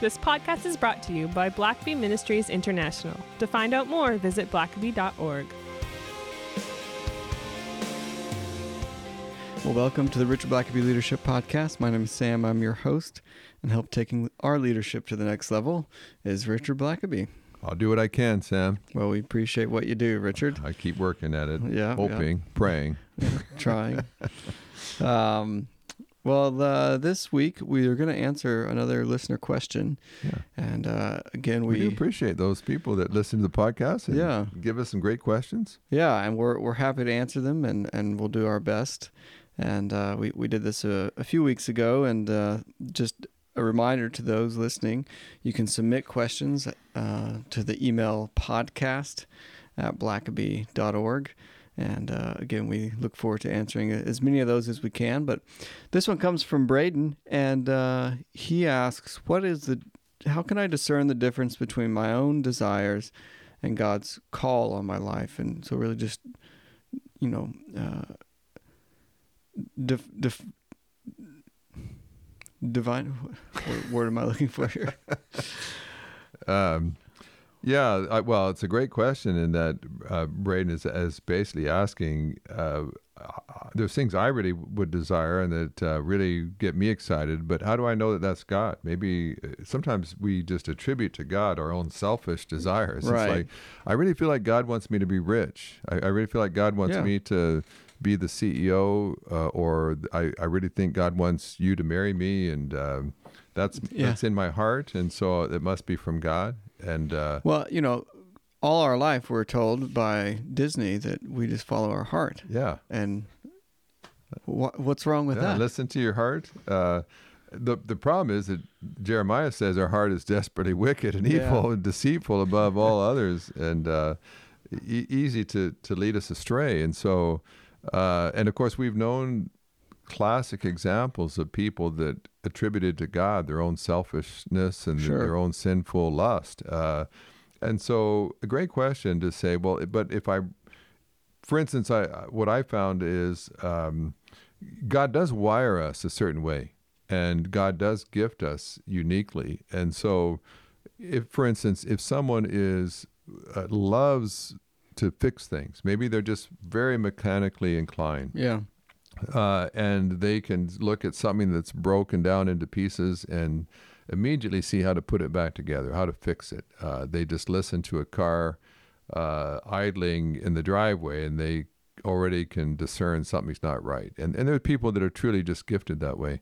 This podcast is brought to you by Blackaby Ministries International. To find out more, visit blackaby.org. Well, welcome to the Richard Blackaby Leadership Podcast. My name is Sam. I'm your host, and help taking our leadership to the next level is Richard Blackaby. I'll do what I can, Sam. Well, we appreciate what you do, Richard. I keep working at it. Yeah, Hoping, praying. Trying. um, well, uh, this week we are going to answer another listener question, Yeah. and uh, again, We, we, do appreciate those people that listen to the podcast and Yeah. give us some great questions. yeah, and we're we're happy to answer them, and and we'll do our best. And uh, we we did this a, a few weeks ago, and uh, just a reminder to those listening, you can submit questions uh, to the email podcast at blackaby.org. And uh, again, we look forward to answering as many of those as we can. But this one comes from Braden, and uh, he asks, "What is the? How can I discern the difference between my own desires and God's call on my life?" And so, really, just you know, uh, def, def, divine. What word am I looking for here? Um, yeah, I, well, it's a great question in that uh, Braden is, is basically asking. Uh, uh, there's things I really would desire and that uh, really get me excited, but how do I know that that's God? Maybe uh, sometimes we just attribute to God our own selfish desires. Right. It's like I really feel like God wants me to be rich. I, I really feel like God wants Yeah. me to be the CEO, uh, or I, I really think God wants you to marry me, and um, that's Yeah. that's in my heart, and so it must be from God. And uh, Well, you know, all our life we're told by Disney that we just follow our heart, yeah, and wh- what's wrong with yeah, that? listen to your heart. Uh, the the problem is that Jeremiah says our heart is desperately wicked and Yeah. evil and deceitful above all others, and uh, e- easy to to lead us astray. And so, uh, and of course, we've known classic examples of people that attributed to God their own selfishness and Sure. their own sinful lust. Uh, and so, a great question to say, well, but if I, for instance, I what I found is um, God does wire us a certain way, and God does gift us uniquely. And so, if, for instance, if someone is uh, loves to fix things, maybe they're just very mechanically inclined, yeah, uh, and they can look at something that's broken down into pieces and immediately see how to put it back together, how to fix it. Uh, they just listen to a car uh, idling in the driveway and they already can discern something's not right. And, and there are people that are truly just gifted that way.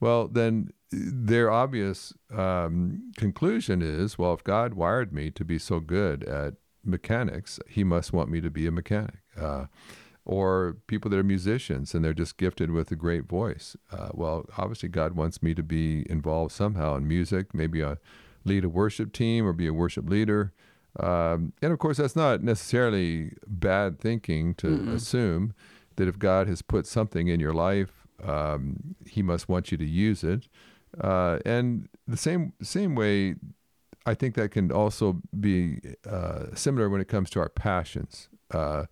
Well, then their obvious um, conclusion is well, if God wired me to be so good at mechanics, he must want me to be a mechanic. Uh, or people that are musicians and they're just gifted with a great voice. Uh, well, obviously, God wants me to be involved somehow in music, maybe a, lead a worship team or be a worship leader. Um, and of course, that's not necessarily bad thinking to assume that if God has put something in your life, um, He must want you to use it. Uh, and the same same way, I think that can also be uh, similar when it comes to our passions. Uh,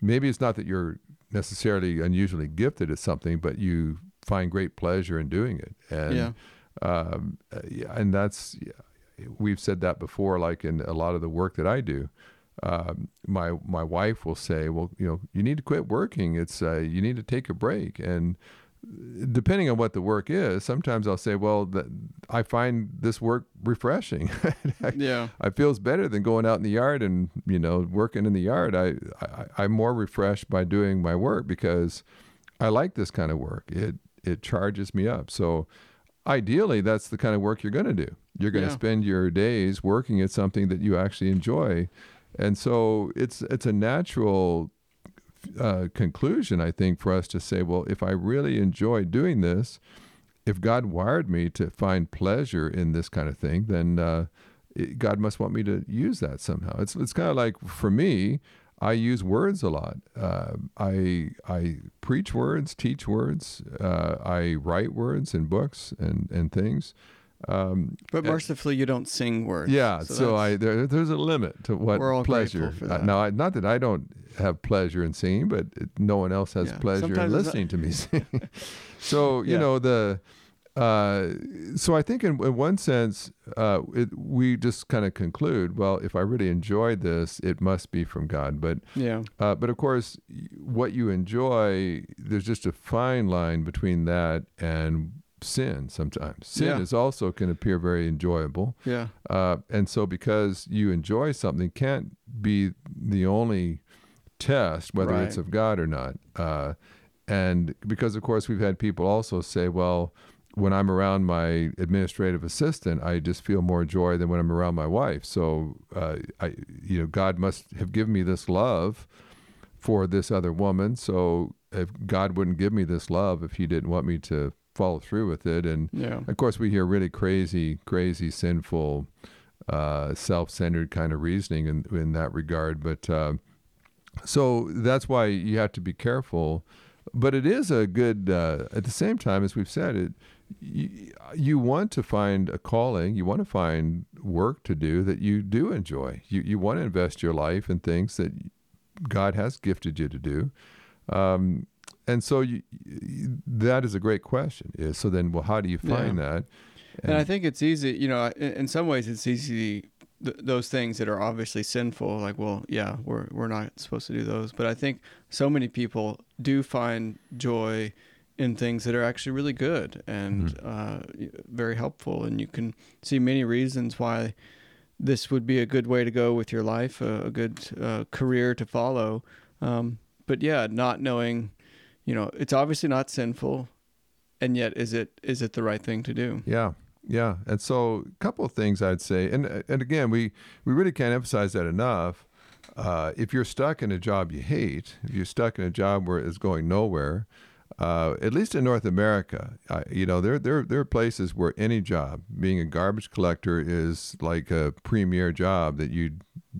maybe it's not that you're necessarily unusually gifted at something, but you find great pleasure in doing it. And Yeah. um, yeah, and that's we've said that before. Like in a lot of the work that I do, um, my my wife will say, "Well, you know, you need to quit working. It's uh, you need to take a break." And depending on what the work is, sometimes I'll say, "Well, th- I find this work refreshing. yeah, I feels better than going out in the yard and you know working in the yard. I, I I'm more refreshed by doing my work because I like this kind of work. It it charges me up. So ideally, that's the kind of work you're going to do. You're going to Yeah. spend your days working at something that you actually enjoy, and so it's it's a natural uh, conclusion, I think, for us to say, well, if I really enjoy doing this, if God wired me to find pleasure in this kind of thing, then uh, it, God must want me to use that somehow. It's it's kind of like for me, I use words a lot. Uh, I I preach words, teach words. Uh, I write words in books and and things. Um, but mercifully you don't sing words. yeah, so, that's- I there, there's a limit to what We're all pleasure. for Uh, that. now, I, not that I don't have pleasure in singing, but it, no one else has Yeah. pleasure in Sometimes it's- listening to me sing. so you Yeah. know the uh, so I think in, in one sense, uh, it, we just kind of conclude, well, if I really enjoyed this, it must be from God. But Yeah. uh, but of course, what you enjoy, there's just a fine line between that and sin. Sometimes sin Yeah. is also can appear very enjoyable, Yeah. uh, and so because you enjoy something, can't be the only test whether it's of God or not. Uh, and because of course we've had people also say, well, when I'm around my administrative assistant, I just feel more joy than when I'm around my wife. So, uh, I, you know, God must have given me this love for this other woman. So, if God wouldn't give me this love if He didn't want me to follow through with it, and Yeah. of course, we hear really crazy, crazy, sinful, uh, self-centered kind of reasoning in in that regard. But uh, so that's why you have to be careful. But it is a good. Uh, at the same time, as we've said, it you, you want to find a calling. You want to find work to do that you do enjoy. You you want to invest your life in things that God has gifted you to do. Um, and so you, you- that is a great question. Is so then, well, how do you find that? And I think it's easy, you know, in, in some ways it's easy th- those things that are obviously sinful like well, yeah, we're we're not supposed to do those, but I think so many people do find joy in things that are actually really good and uh, very helpful and you can see many reasons why this would be a good way to go with your life, a, a good uh, career to follow. Um, but yeah, not knowing, you know, it's obviously not sinful, and yet is it is it the right thing to do? Yeah, yeah. And so, a couple of things I'd say, and and again, we we really can't emphasize that enough. Uh, if you're stuck in a job you hate, if you're stuck in a job where it's going nowhere, uh, at least in North America, I, you know, there there there are places where any job, being a garbage collector, is like a premier job that you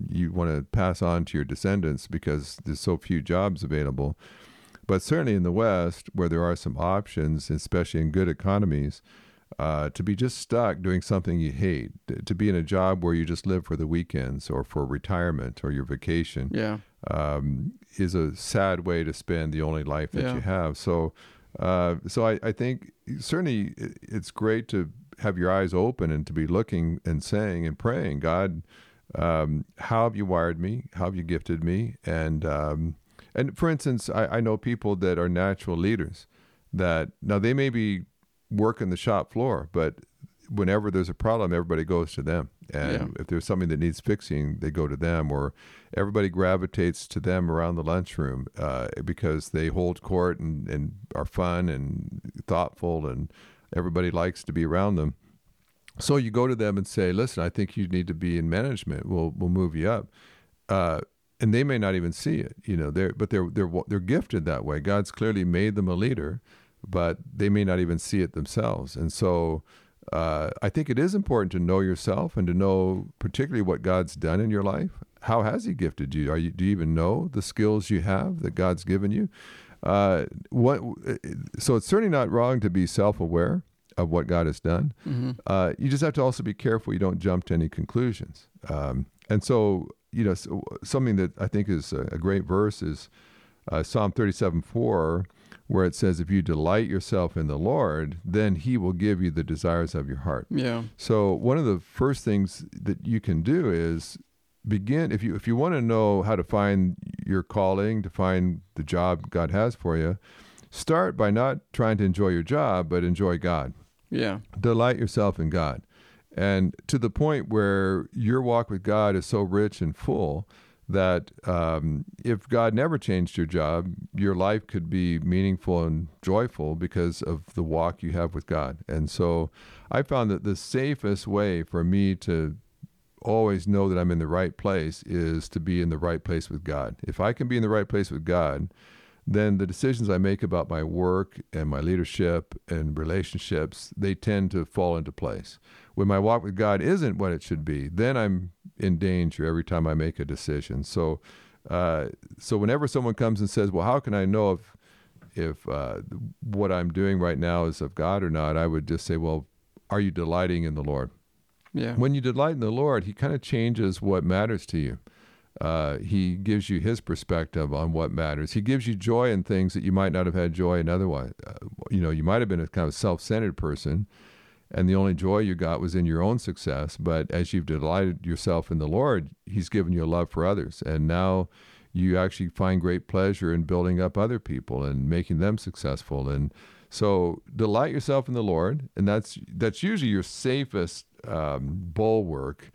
you want to pass on to your descendants because there's so few jobs available. But certainly in the West, where there are some options, especially in good economies, uh, to be just stuck doing something you hate, to be in a job where you just live for the weekends or for retirement or your vacation, Yeah. um, is a sad way to spend the only life that Yeah. you have. So, uh, so I, I think certainly it's great to have your eyes open and to be looking and saying and praying, God, um, how have you wired me? How have you gifted me? And um, and for instance, I, I know people that are natural leaders that now they may be working the shop floor, but whenever there's a problem, everybody goes to them. And Yeah. if there's something that needs fixing, they go to them, or everybody gravitates to them around the lunchroom uh, because they hold court and, and are fun and thoughtful, and everybody likes to be around them. So you go to them and say, "Listen, I think you need to be in management. We'll we'll move you up." Uh, and they may not even see it, you know. They're but they're they're they're gifted that way. God's clearly made them a leader, but they may not even see it themselves. And so, uh, I think it is important to know yourself and to know particularly what God's done in your life. How has He gifted you? Are you do you even know the skills you have that God's given you? Uh, what? So it's certainly not wrong to be self-aware of what God has done. Mm-hmm. Uh, you just have to also be careful you don't jump to any conclusions. Um, and so, you know, so, something that I think is a, a great verse is uh, Psalm 37 4, where it says, If you delight yourself in the Lord, then he will give you the desires of your heart. Yeah. So one of the first things that you can do is begin if you if you want to know how to find your calling, to find the job God has for you, start by not trying to enjoy your job, but enjoy God Yeah. delight yourself in God. And to the point where your walk with God is so rich and full that um, if God never changed your job, your life could be meaningful and joyful because of the walk you have with God. And so I found that the safest way for me to always know that I'm in the right place is to be in the right place with God. If I can be in the right place with God, then the decisions I make about my work and my leadership and relationships, they tend to fall into place. When my walk with God isn't what it should be, then I'm in danger every time I make a decision. So, uh, so whenever someone comes and says, "Well, how can I know if if uh, what I'm doing right now is of God or not?" I would just say, "Well, are you delighting in the Lord?" Yeah. When you delight in the Lord, He kind of changes what matters to you. Uh, he gives you his perspective on what matters. He gives you joy in things that you might not have had joy in otherwise. Uh, you know, you might have been a kind of self-centered person, and the only joy you got was in your own success. But as you've delighted yourself in the Lord, He's given you a love for others, and now you actually find great pleasure in building up other people and making them successful. And so, delight yourself in the Lord, and that's that's usually your safest um, bulwark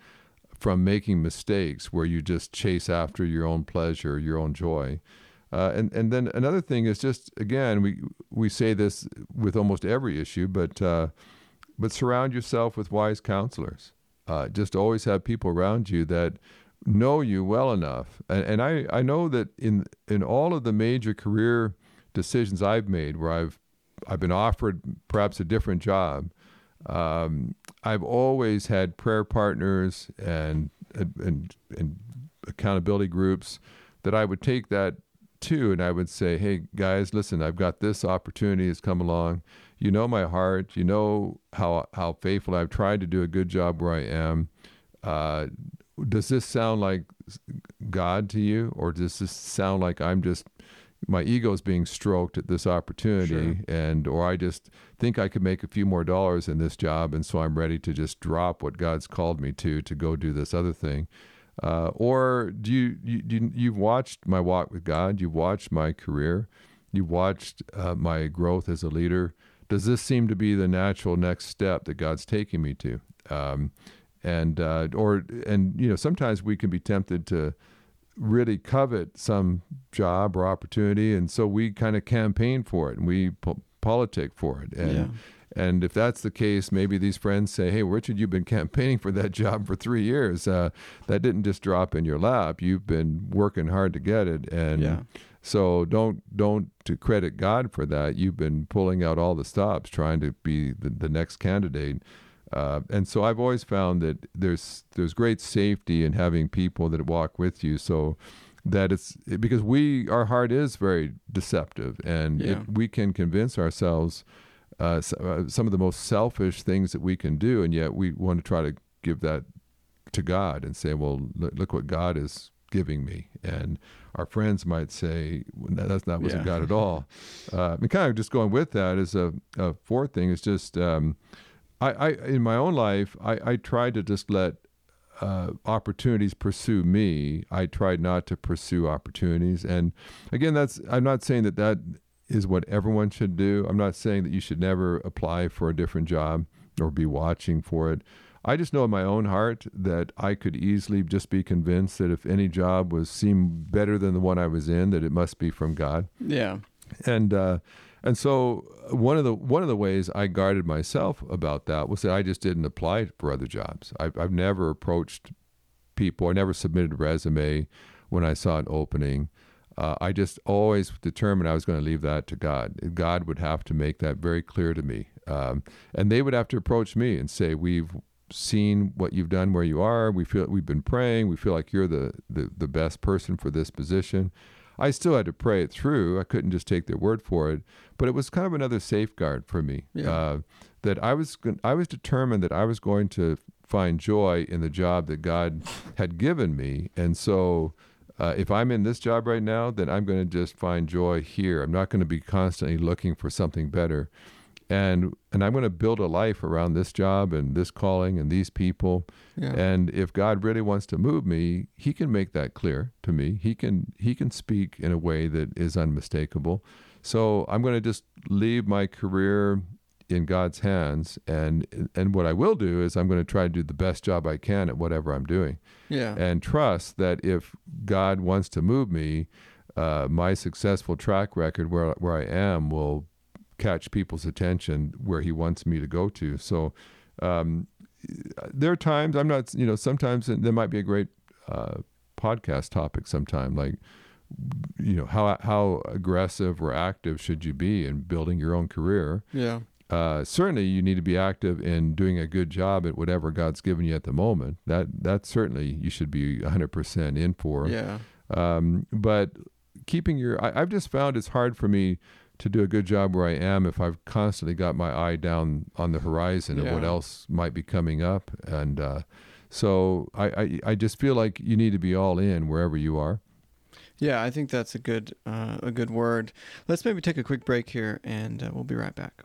from making mistakes where you just chase after your own pleasure, your own joy. Uh, and and then another thing is just again we we say this with almost every issue, but uh, but surround yourself with wise counselors. Uh, just always have people around you that know you well enough. And, and I, I know that in in all of the major career decisions I've made, where I've I've been offered perhaps a different job, um, I've always had prayer partners and, and and accountability groups that I would take that to, and I would say, "Hey guys, listen, I've got this opportunity that's come along. You know my heart. You know how how faithful I've tried to do a good job where I am. Uh, does this sound like God to you, or does this sound like I'm just my ego is being stroked at this opportunity, sure. and or I just think I could make a few more dollars in this job, and so I'm ready to just drop what God's called me to to go do this other thing. Uh, or do you, you, you you've watched my walk with God, you've watched my career, you've watched uh, my growth as a leader. Does this seem to be the natural next step that God's taking me to? Um, and uh, or and you know sometimes we can be tempted to really covet some job or opportunity, and so we kind of campaign for it and we po- politic for it. And yeah. and if that's the case, maybe these friends say, "Hey, Richard, you've been campaigning for that job for three years. Uh, that didn't just drop in your lap. You've been working hard to get it." And yeah. so don't don't to credit God for that. You've been pulling out all the stops, trying to be the, the next candidate. Uh, and so I've always found that there's there's great safety in having people that walk with you. So that it's because we our heart is very deceptive, and yeah. it, we can convince ourselves uh, uh, some of the most selfish things that we can do, and yet we want to try to give that to God and say, "Well, look, what God is giving me." And our friends might say, "That's not wasn't yeah. God at all." Uh, and kind of just going with that is a, a fourth thing is just. Um, I, I in my own life, I, I tried to just let uh, opportunities pursue me. I tried not to pursue opportunities, and again, that's I'm not saying that that is what everyone should do. I'm not saying that you should never apply for a different job or be watching for it. I just know in my own heart that I could easily just be convinced that if any job was seemed better than the one I was in, that it must be from God. Yeah. And uh, and so uh, one of the one of the ways I guarded myself about that was that I just didn't apply for other jobs. I've, I've never approached people. I never submitted a resume when I saw an opening. Uh, I just always determined I was going to leave that to God. God would have to make that very clear to me, um, and they would have to approach me and say, "We've seen what you've done where you are. We feel we've been praying. We feel like you're the the, the best person for this position." I still had to pray it through. I couldn't just take their word for it, but it was kind of another safeguard for me. Yeah. Uh, that I was I was determined that I was going to find joy in the job that God had given me, and so. Uh, if I'm in this job right now, then I'm going to just find joy here. I'm not going to be constantly looking for something better, and and I'm going to build a life around this job and this calling and these people. Yeah. And if God really wants to move me, He can make that clear to me. He can He can speak in a way that is unmistakable. So I'm going to just leave my career in God's hands, and and what I will do is I'm going to try to do the best job I can at whatever I'm doing. Yeah. And trust that if God wants to move me, uh, my successful track record where where I am will catch people's attention where He wants me to go to. So. Um, there are times I'm not, you know, sometimes there might be a great uh, podcast topic sometime, like, you know, how how aggressive or active should you be in building your own career? Yeah. Uh, certainly, you need to be active in doing a good job at whatever God's given you at the moment. That that certainly you should be 100% in for. Yeah. Um, but keeping your, I, I've just found it's hard for me to do a good job where I am if I've constantly got my eye down on the horizon yeah. of what else might be coming up. And uh, So I, I, I just feel like you need to be all in wherever you are. Yeah, I think that's a good uh, a good word. Let's maybe take a quick break here, and uh, we'll be right back.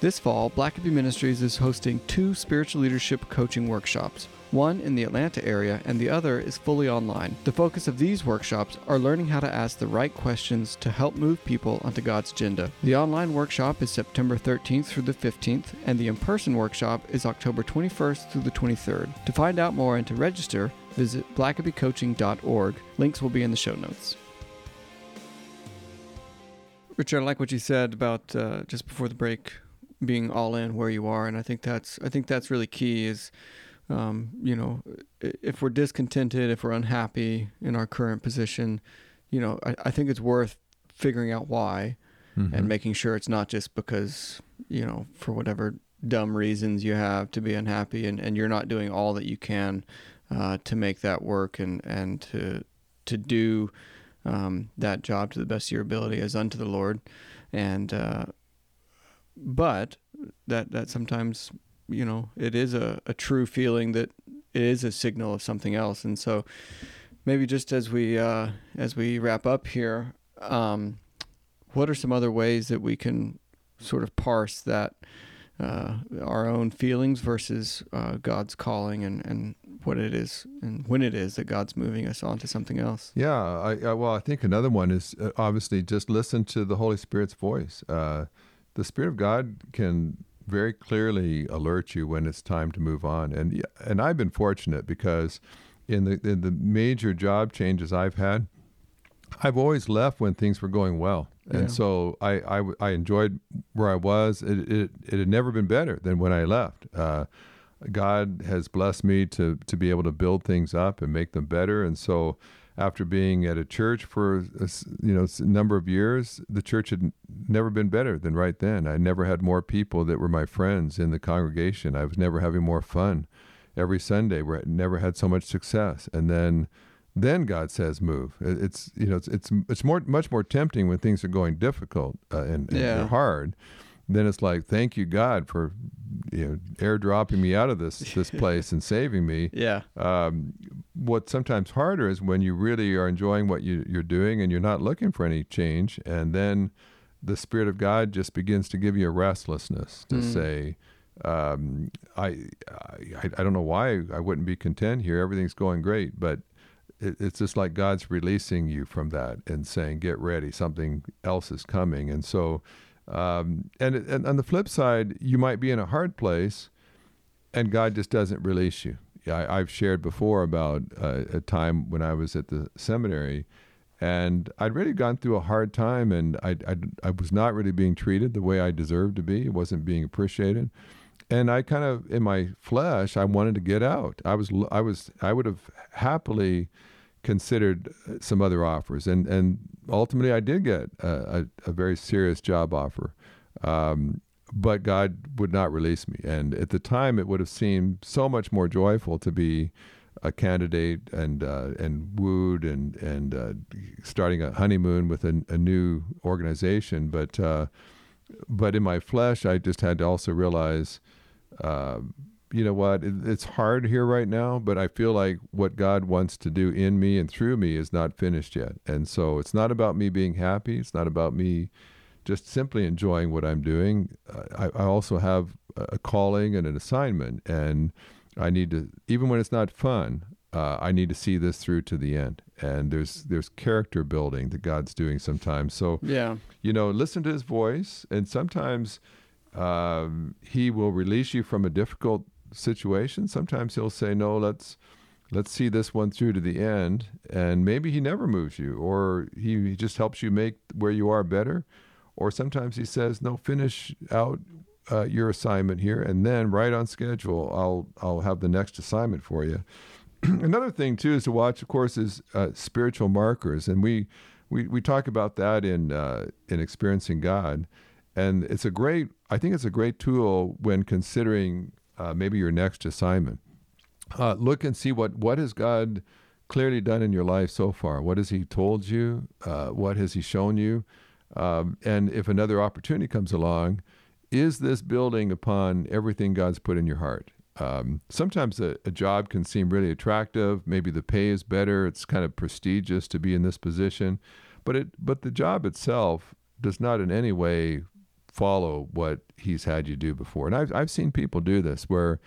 This fall, Blackaby Ministries is hosting two spiritual leadership coaching workshops. One in the Atlanta area and the other is fully online. The focus of these workshops are learning how to ask the right questions to help move people onto God's agenda. The online workshop is September 13th through the 15th, and the in person workshop is October 21st through the 23rd. To find out more and to register, visit blackabycoaching.org. Links will be in the show notes. Richard, I like what you said about uh, just before the break being all in where you are, and I think that's I think that's really key. Is um, you know, if we're discontented, if we're unhappy in our current position, you know, I, I think it's worth figuring out why mm-hmm. and making sure it's not just because you know for whatever dumb reasons you have to be unhappy and, and you're not doing all that you can uh, to make that work and and to to do um, that job to the best of your ability as unto the Lord and uh, but that that sometimes you know it is a, a true feeling that it is a signal of something else and so maybe just as we uh, as we wrap up here um, what are some other ways that we can sort of parse that uh, our own feelings versus uh, God's calling and, and what it is and when it is that God's moving us on to something else. Yeah, I, I, well, I think another one is uh, obviously just listen to the Holy Spirit's voice. Uh, the Spirit of God can very clearly alert you when it's time to move on. And and I've been fortunate because in the in the major job changes I've had, I've always left when things were going well. And yeah. so I, I, I, enjoyed where I was. It, it, it, had never been better than when I left. Uh, God has blessed me to, to be able to build things up and make them better. And so after being at a church for a, you know a number of years, the church had never been better than right then. I never had more people that were my friends in the congregation. I was never having more fun every Sunday. We never had so much success. And then then God says move. It's you know it's it's, it's more much more tempting when things are going difficult uh, and, and yeah. hard. Then it's like thank you God for you know airdropping me out of this this place and saving me. Yeah. Um, what's sometimes harder is when you really are enjoying what you, you're doing and you're not looking for any change, and then the Spirit of God just begins to give you a restlessness to mm. say, um, I, I, I don't know why I wouldn't be content here. Everything's going great, but it, it's just like God's releasing you from that and saying, "Get ready, something else is coming." And so, um, and, and on the flip side, you might be in a hard place, and God just doesn't release you. I, have shared before about uh, a time when I was at the seminary, and I'd really gone through a hard time, and I, I, I was not really being treated the way I deserved to be. It wasn't being appreciated, and I kind of, in my flesh, I wanted to get out. I was, I was, I would have happily considered some other offers, and and ultimately, I did get a, a, a very serious job offer. Um, but God would not release me. And at the time, it would have seemed so much more joyful to be a candidate and uh, and wooed and and uh, starting a honeymoon with a, a new organization. But uh, but in my flesh, I just had to also realize, uh, you know what, it's hard here right now. But I feel like what God wants to do in me and through me is not finished yet. And so it's not about me being happy. It's not about me just simply enjoying what I'm doing. I, I, also have a calling and an assignment, and I need to, even when it's not fun, uh, I need to see this through to the end. And there's there's character building that God's doing sometimes. So yeah, you know, listen to His voice, and sometimes um, He will release you from a difficult situation. Sometimes He'll say, "No, let's." let's see this one through to the end and maybe he never moves you or he just helps you make where you are better or sometimes he says, "No, finish out uh, your assignment here, and then right on schedule, I'll I'll have the next assignment for you." Another thing too is to watch, of course, is uh, spiritual markers, and we we we talk about that in uh, in experiencing God, and it's a great. I think it's a great tool when considering uh, maybe your next assignment. Uh, look and see what what has God clearly done in your life so far. What has He told you? Uh, what has He shown you? Um, and if another opportunity comes along, is this building upon everything God's put in your heart? Um, sometimes a, a job can seem really attractive. Maybe the pay is better. It's kind of prestigious to be in this position, but it but the job itself does not in any way follow what he's had you do before. And I've I've seen people do this where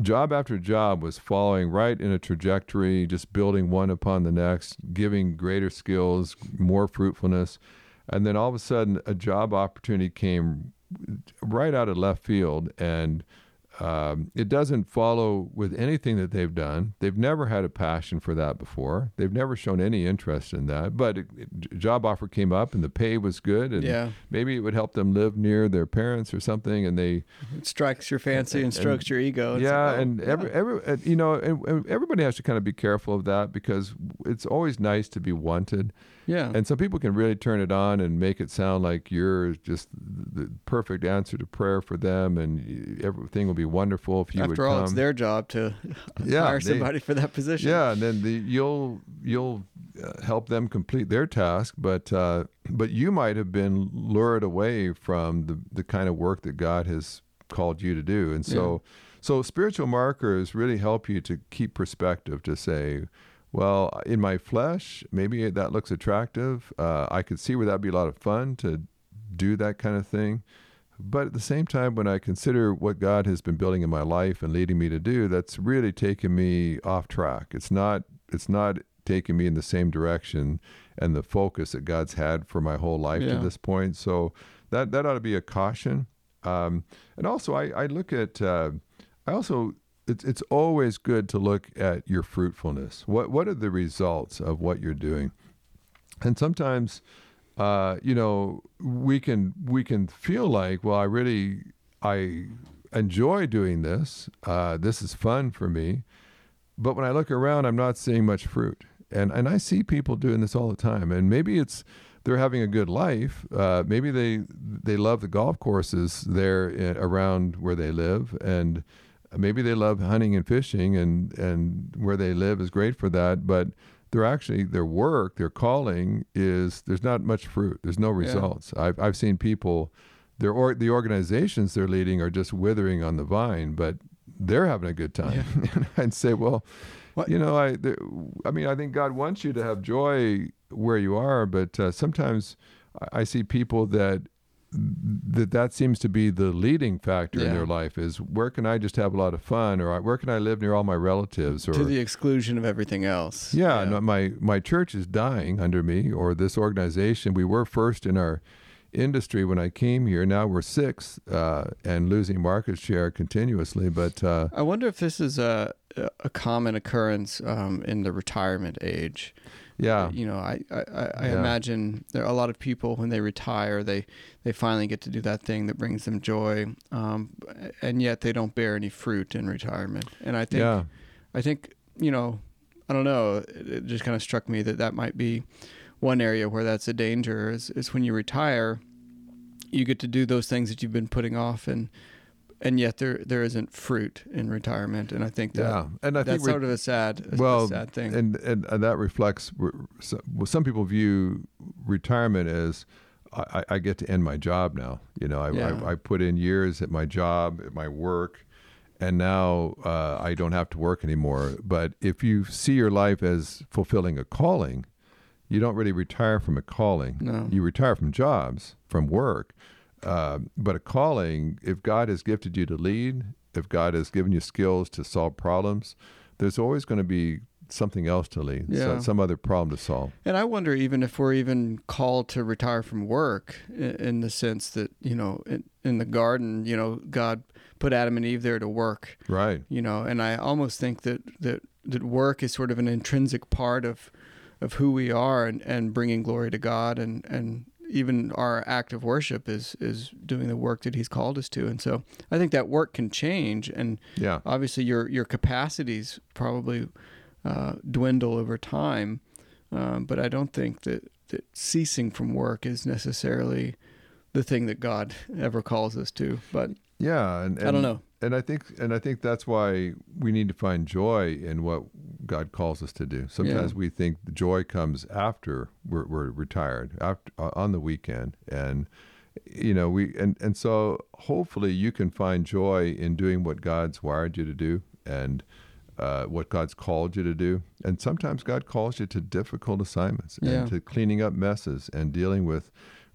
job after job was following right in a trajectory, just building one upon the next, giving greater skills, more fruitfulness. And then all of a sudden, a job opportunity came right out of left field and um, it doesn't follow with anything that they've done. They've never had a passion for that before. They've never shown any interest in that. But a job offer came up and the pay was good, and yeah. maybe it would help them live near their parents or something. And they it strikes your fancy and, and strokes your ego. It's yeah, like, oh, and every, every you know, and, and everybody has to kind of be careful of that because it's always nice to be wanted. Yeah. And some people can really turn it on and make it sound like you're just the perfect answer to prayer for them, and everything will be wonderful if you After would all, come. it's their job to yeah, hire somebody they, for that position. Yeah, and then the, you'll you'll uh, help them complete their task, but uh, but you might have been lured away from the the kind of work that God has called you to do, and so. Yeah. So spiritual markers really help you to keep perspective to say, well, in my flesh, maybe that looks attractive. Uh, I could see where that'd be a lot of fun to do that kind of thing. But at the same time, when I consider what God has been building in my life and leading me to do, that's really taken me off track. It's not. It's not taking me in the same direction and the focus that God's had for my whole life yeah. to this point. So that that ought to be a caution. Um, and also, I, I look at. Uh, I also it's it's always good to look at your fruitfulness. What what are the results of what you're doing? And sometimes, uh, you know, we can we can feel like, well, I really I enjoy doing this. Uh, this is fun for me. But when I look around, I'm not seeing much fruit. And and I see people doing this all the time. And maybe it's they're having a good life. Uh, maybe they they love the golf courses there in, around where they live, and maybe they love hunting and fishing and and where they live is great for that but they're actually their work their calling is there's not much fruit there's no results yeah. I've, I've seen people their or, the organizations they're leading are just withering on the vine but they're having a good time yeah. and i'd say well what? you know i i mean i think god wants you to have joy where you are but uh, sometimes I see people that that that seems to be the leading factor yeah. in their life is where can I just have a lot of fun or where can I live near all my relatives or to the exclusion of everything else. Yeah, yeah. No, my my church is dying under me or this organization. We were first in our industry when I came here. Now we're sixth uh, and losing market share continuously. But uh, I wonder if this is a a common occurrence um, in the retirement age. Yeah. You know, I, I, I yeah. imagine there are a lot of people when they retire, they, they finally get to do that thing that brings them joy. Um, and yet they don't bear any fruit in retirement. And I think, yeah. I think, you know, I don't know, it, it just kind of struck me that that might be one area where that's a danger is, is when you retire, you get to do those things that you've been putting off and, and yet there there isn't fruit in retirement, and I think that yeah. and I that's think sort of a sad a, well, sad thing. And, and and that reflects well, some people view retirement as I, I, get to end my job now. You know, I, yeah. I, I, put in years at my job, at my work, and now uh, I don't have to work anymore. But if you see your life as fulfilling a calling, you don't really retire from a calling. No. You retire from jobs, from work uh, but a calling, if God has gifted you to lead, if God has given you skills to solve problems, there's always going to be something else to lead, yeah. so, some other problem to solve. And I wonder even if we're even called to retire from work in, in the sense that, you know, in, in, the garden, you know, God put Adam and Eve there to work. Right. You know, and I almost think that, that, that work is sort of an intrinsic part of, of who we are and, and bringing glory to God and, and even our act of worship is is doing the work that he's called us to. And so i think that work can change. And yeah. obviously your your capacities probably uh, dwindle over time. Um, but i don't think that that ceasing from work is necessarily the thing that god ever calls us to but yeah and, and i don't know and I think and I think that's why we need to find joy in what God calls us to do. Sometimes yeah. we think the joy comes after we're, we're retired, after uh, on the weekend, and you know, we and and so hopefully you can find joy in doing what God's wired you to do and uh, what God's called you to do. And sometimes God calls you to difficult assignments Yeah. and to cleaning up messes and dealing with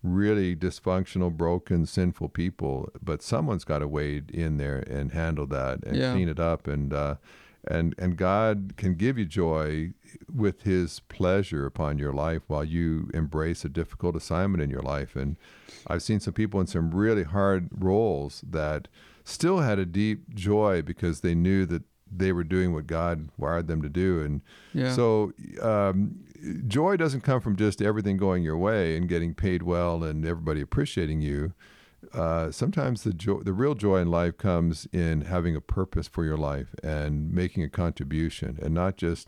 really dysfunctional, broken, sinful people. But someone's got to wade in there and handle that and Yeah. clean it up. And uh, and and God can give you joy with His pleasure upon your life while you embrace a difficult assignment in your life. And I've seen some people in some really hard roles that still had a deep joy because they knew that they were doing what God wired them to do. And Yeah. so um, joy doesn't come from just everything going your way and getting paid well and everybody appreciating you. Uh, sometimes the joy, the real joy in life comes in having a purpose for your life and making a contribution, and not just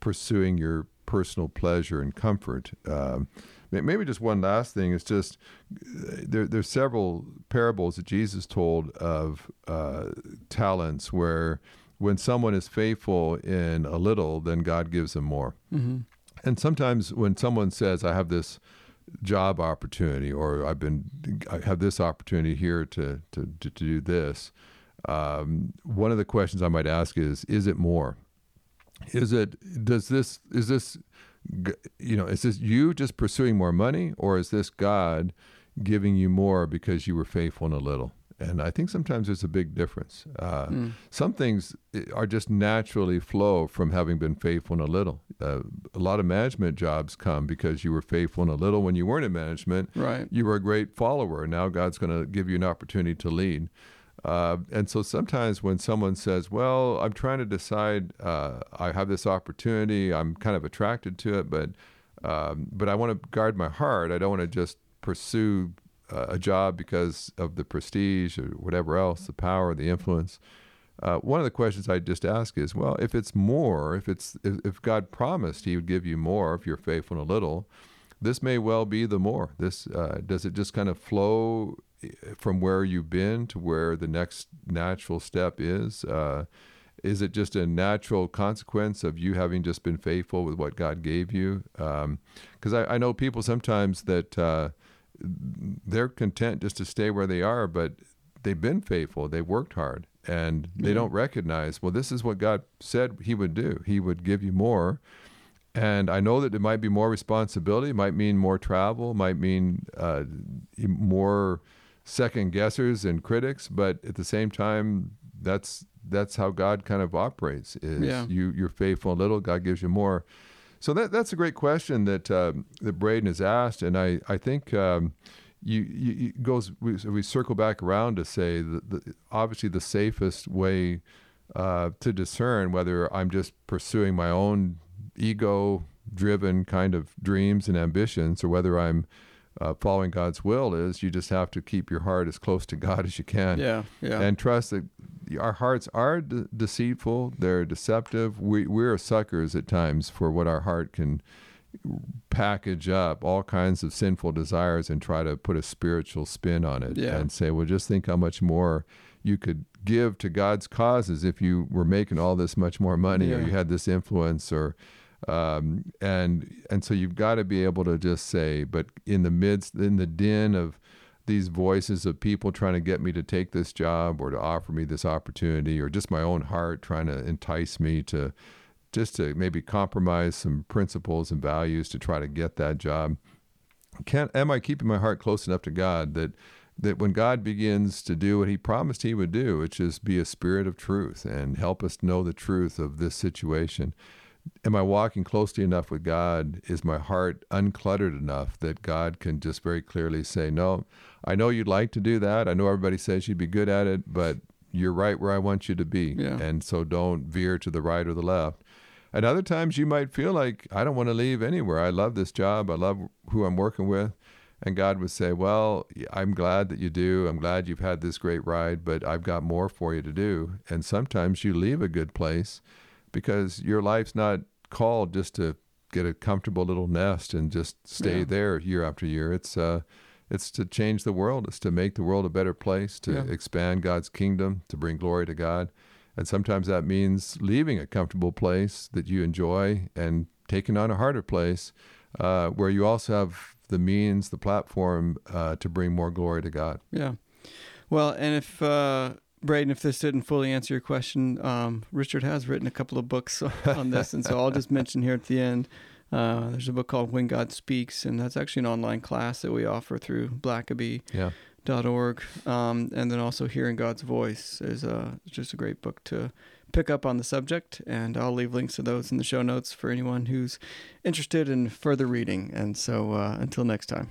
pursuing your personal pleasure and comfort. Um, maybe just one last thing is just there, there's several parables that Jesus told of uh, talents where when someone is faithful in a little, then God gives them more. hmm And sometimes when someone says, "I have this job opportunity," or "I've been, I have this opportunity here to to to, to do this," um, one of the questions I might ask is, "Is it more? Is it? Does this? Is this? You know, is this you just pursuing more money, or is this God giving you more because you were faithful in a little?" And I think sometimes there's a big difference. Uh, Mm. some things eh, are just naturally flow from having been faithful in a little. Uh, a lot of management jobs come because you were faithful in a little when you weren't in management. Right. You were a great follower. Now God's going to give you an opportunity to lead. Uh, and so sometimes when someone says, "Well, I'm trying to decide. Uh, I have this opportunity. I'm kind of attracted to it, but um, but I want to guard my heart. I don't want to just pursue a job because of the prestige or whatever else, the power, the influence." Uh, one of the questions I just ask is, well, if it's more, if it's if, if God promised He would give you more if you're faithful in a little, this may well be the more. This uh, does it just kind of flow eh, from where you've been to where the next natural step is? Uh, is it just a natural consequence of you having just been faithful with what God gave you? Because I, I know people sometimes that uh, they're content just to stay where they are, but they've been faithful, They've worked hard, and they don't recognize, well, this is what God said He would do. He would give you more. And I know that it might be more responsibility, might mean more travel, might mean uh, more second guessers and critics, but at the same time, that's that's how God kind of operates. Is Yeah. you you're faithful a little, God gives you more. So that that's a great question that um, that Braden has asked, and I I think um, you, you goes we, we circle back around to say that the, obviously the safest way uh, to discern whether I'm just pursuing my own ego driven kind of dreams and ambitions or whether I'm uh, following God's will is you just have to keep your heart as close to God as you can Yeah. Yeah. and trust that our hearts are de- deceitful they're deceptive we, we're suckers at times for what our heart can package up all kinds of sinful desires and try to put a spiritual spin on it Yeah. and say well just think how much more you could give to god's causes if you were making all this much more money or you had this influence or um, and and so you've got to be able to just say but in the midst in the din of these voices of people trying to get me to take this job or to offer me this opportunity or just my own heart trying to entice me to just to maybe compromise some principles and values to try to get that job can am i keeping my heart close enough to god that that when god begins to do what he promised he would do which is be a spirit of truth and help us know the truth of this situation am I walking closely enough with God? Is my heart uncluttered enough that God can just very clearly say, No, I know you'd like to do that. I know everybody says you'd be good at it, but you're right where I want you to be. Yeah. And so don't veer to the right or the left. At other times, you might feel like, I don't want to leave anywhere. I love this job. I love who I'm working with. And God would say, Well, I'm glad that you do. I'm glad you've had this great ride, but I've got more for you to do. And sometimes you leave a good place because your life's not called just to get a comfortable little nest and just stay Yeah. there year after year. It's uh, it's to change the world. It's to make the world a better place. To Yeah. expand God's kingdom. To bring glory to God. And sometimes that means leaving a comfortable place that you enjoy and taking on a harder place uh, where you also have the means, the platform uh, to bring more glory to God. Yeah. Well, and if uh, Braden, if this didn't fully answer your question, um, Richard has written a couple of books on this, and so I'll just mention here at the end. Uh, there's a book called When God Speaks, and that's actually an online class that we offer through Blackaby. Yeah. Um, and then also hearing God's voice is uh, just a great book to pick up on the subject, and I'll leave links to those in the show notes for anyone who's interested in further reading. And so, uh, until next time.